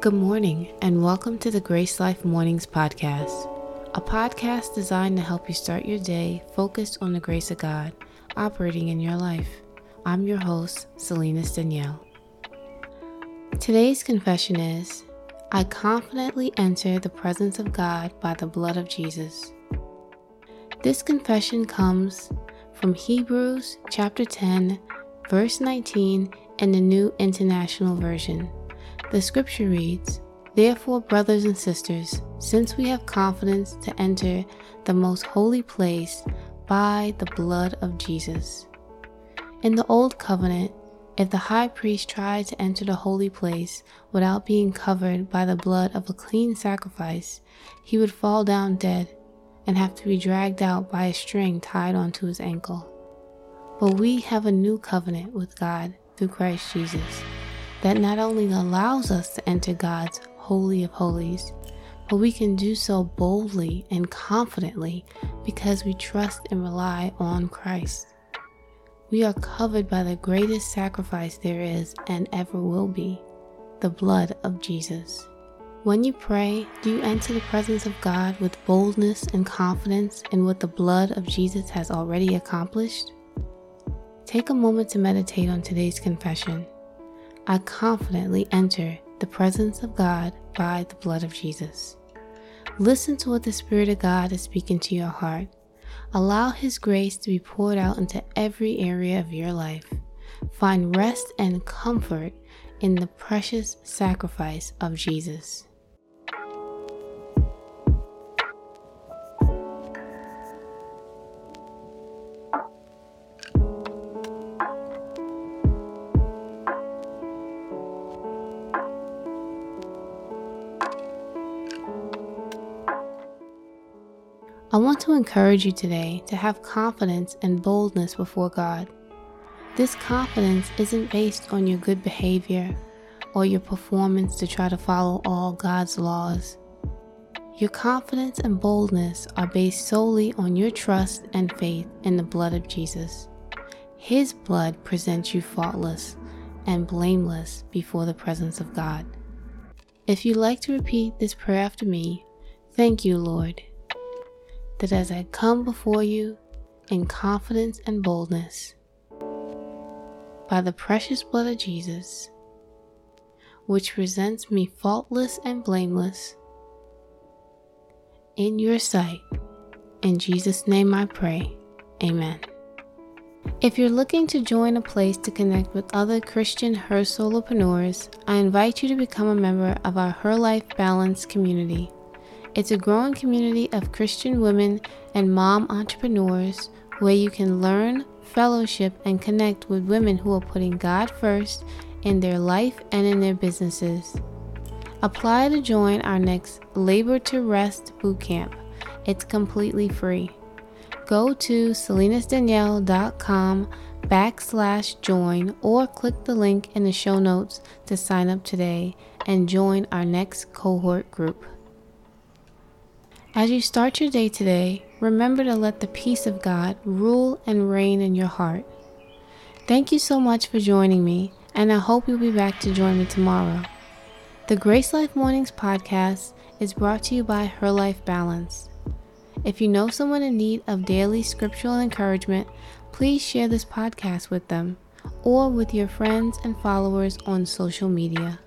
Good morning, and welcome to the Grace Life Mornings Podcast, a podcast designed to help you start your day focused on the grace of God operating in your life. I'm your host, Salinas Danielle. Today's confession is I confidently enter the presence of God by the blood of Jesus. This confession comes from Hebrews chapter 10, verse 19 in the New International Version. The scripture reads, Therefore, brothers and sisters, since we have confidence to enter the most holy place by the blood of Jesus. In the Old Covenant, if the high priest tried to enter the holy place without being covered by the blood of a clean sacrifice, he would fall down dead and have to be dragged out by a string tied onto his ankle. But we have a new covenant with God through Christ Jesus that not only allows us to enter God's Holy of Holies, but we can do so boldly and confidently because we trust and rely on Christ. We are covered by the greatest sacrifice there is and ever will be the blood of Jesus. When you pray, do you enter the presence of God with boldness and confidence in what the blood of Jesus has already accomplished? Take a moment to meditate on today's confession. I confidently enter the presence of God by the blood of Jesus. Listen to what the Spirit of God is speaking to your heart. Allow His grace to be poured out into every area of your life. Find rest and comfort in the precious sacrifice of Jesus. I want to encourage you today to have confidence and boldness before God. This confidence isn't based on your good behavior or your performance to try to follow all God's laws. Your confidence and boldness are based solely on your trust and faith in the blood of Jesus. His blood presents you faultless and blameless before the presence of God. If you'd like to repeat this prayer after me, thank you, Lord that as I come before you in confidence and boldness, by the precious blood of Jesus, which presents me faultless and blameless in your sight. In Jesus' name I pray. Amen. If you're looking to join a place to connect with other Christian Her Solopreneurs, I invite you to become a member of our Her Life Balance community. It's a growing community of Christian women and mom entrepreneurs where you can learn, fellowship, and connect with women who are putting God first in their life and in their businesses. Apply to join our next Labor to Rest bootcamp. It's completely free. Go to salinasdanielle.com backslash join or click the link in the show notes to sign up today and join our next cohort group. As you start your day today, remember to let the peace of God rule and reign in your heart. Thank you so much for joining me, and I hope you'll be back to join me tomorrow. The Grace Life Mornings podcast is brought to you by Her Life Balance. If you know someone in need of daily scriptural encouragement, please share this podcast with them or with your friends and followers on social media.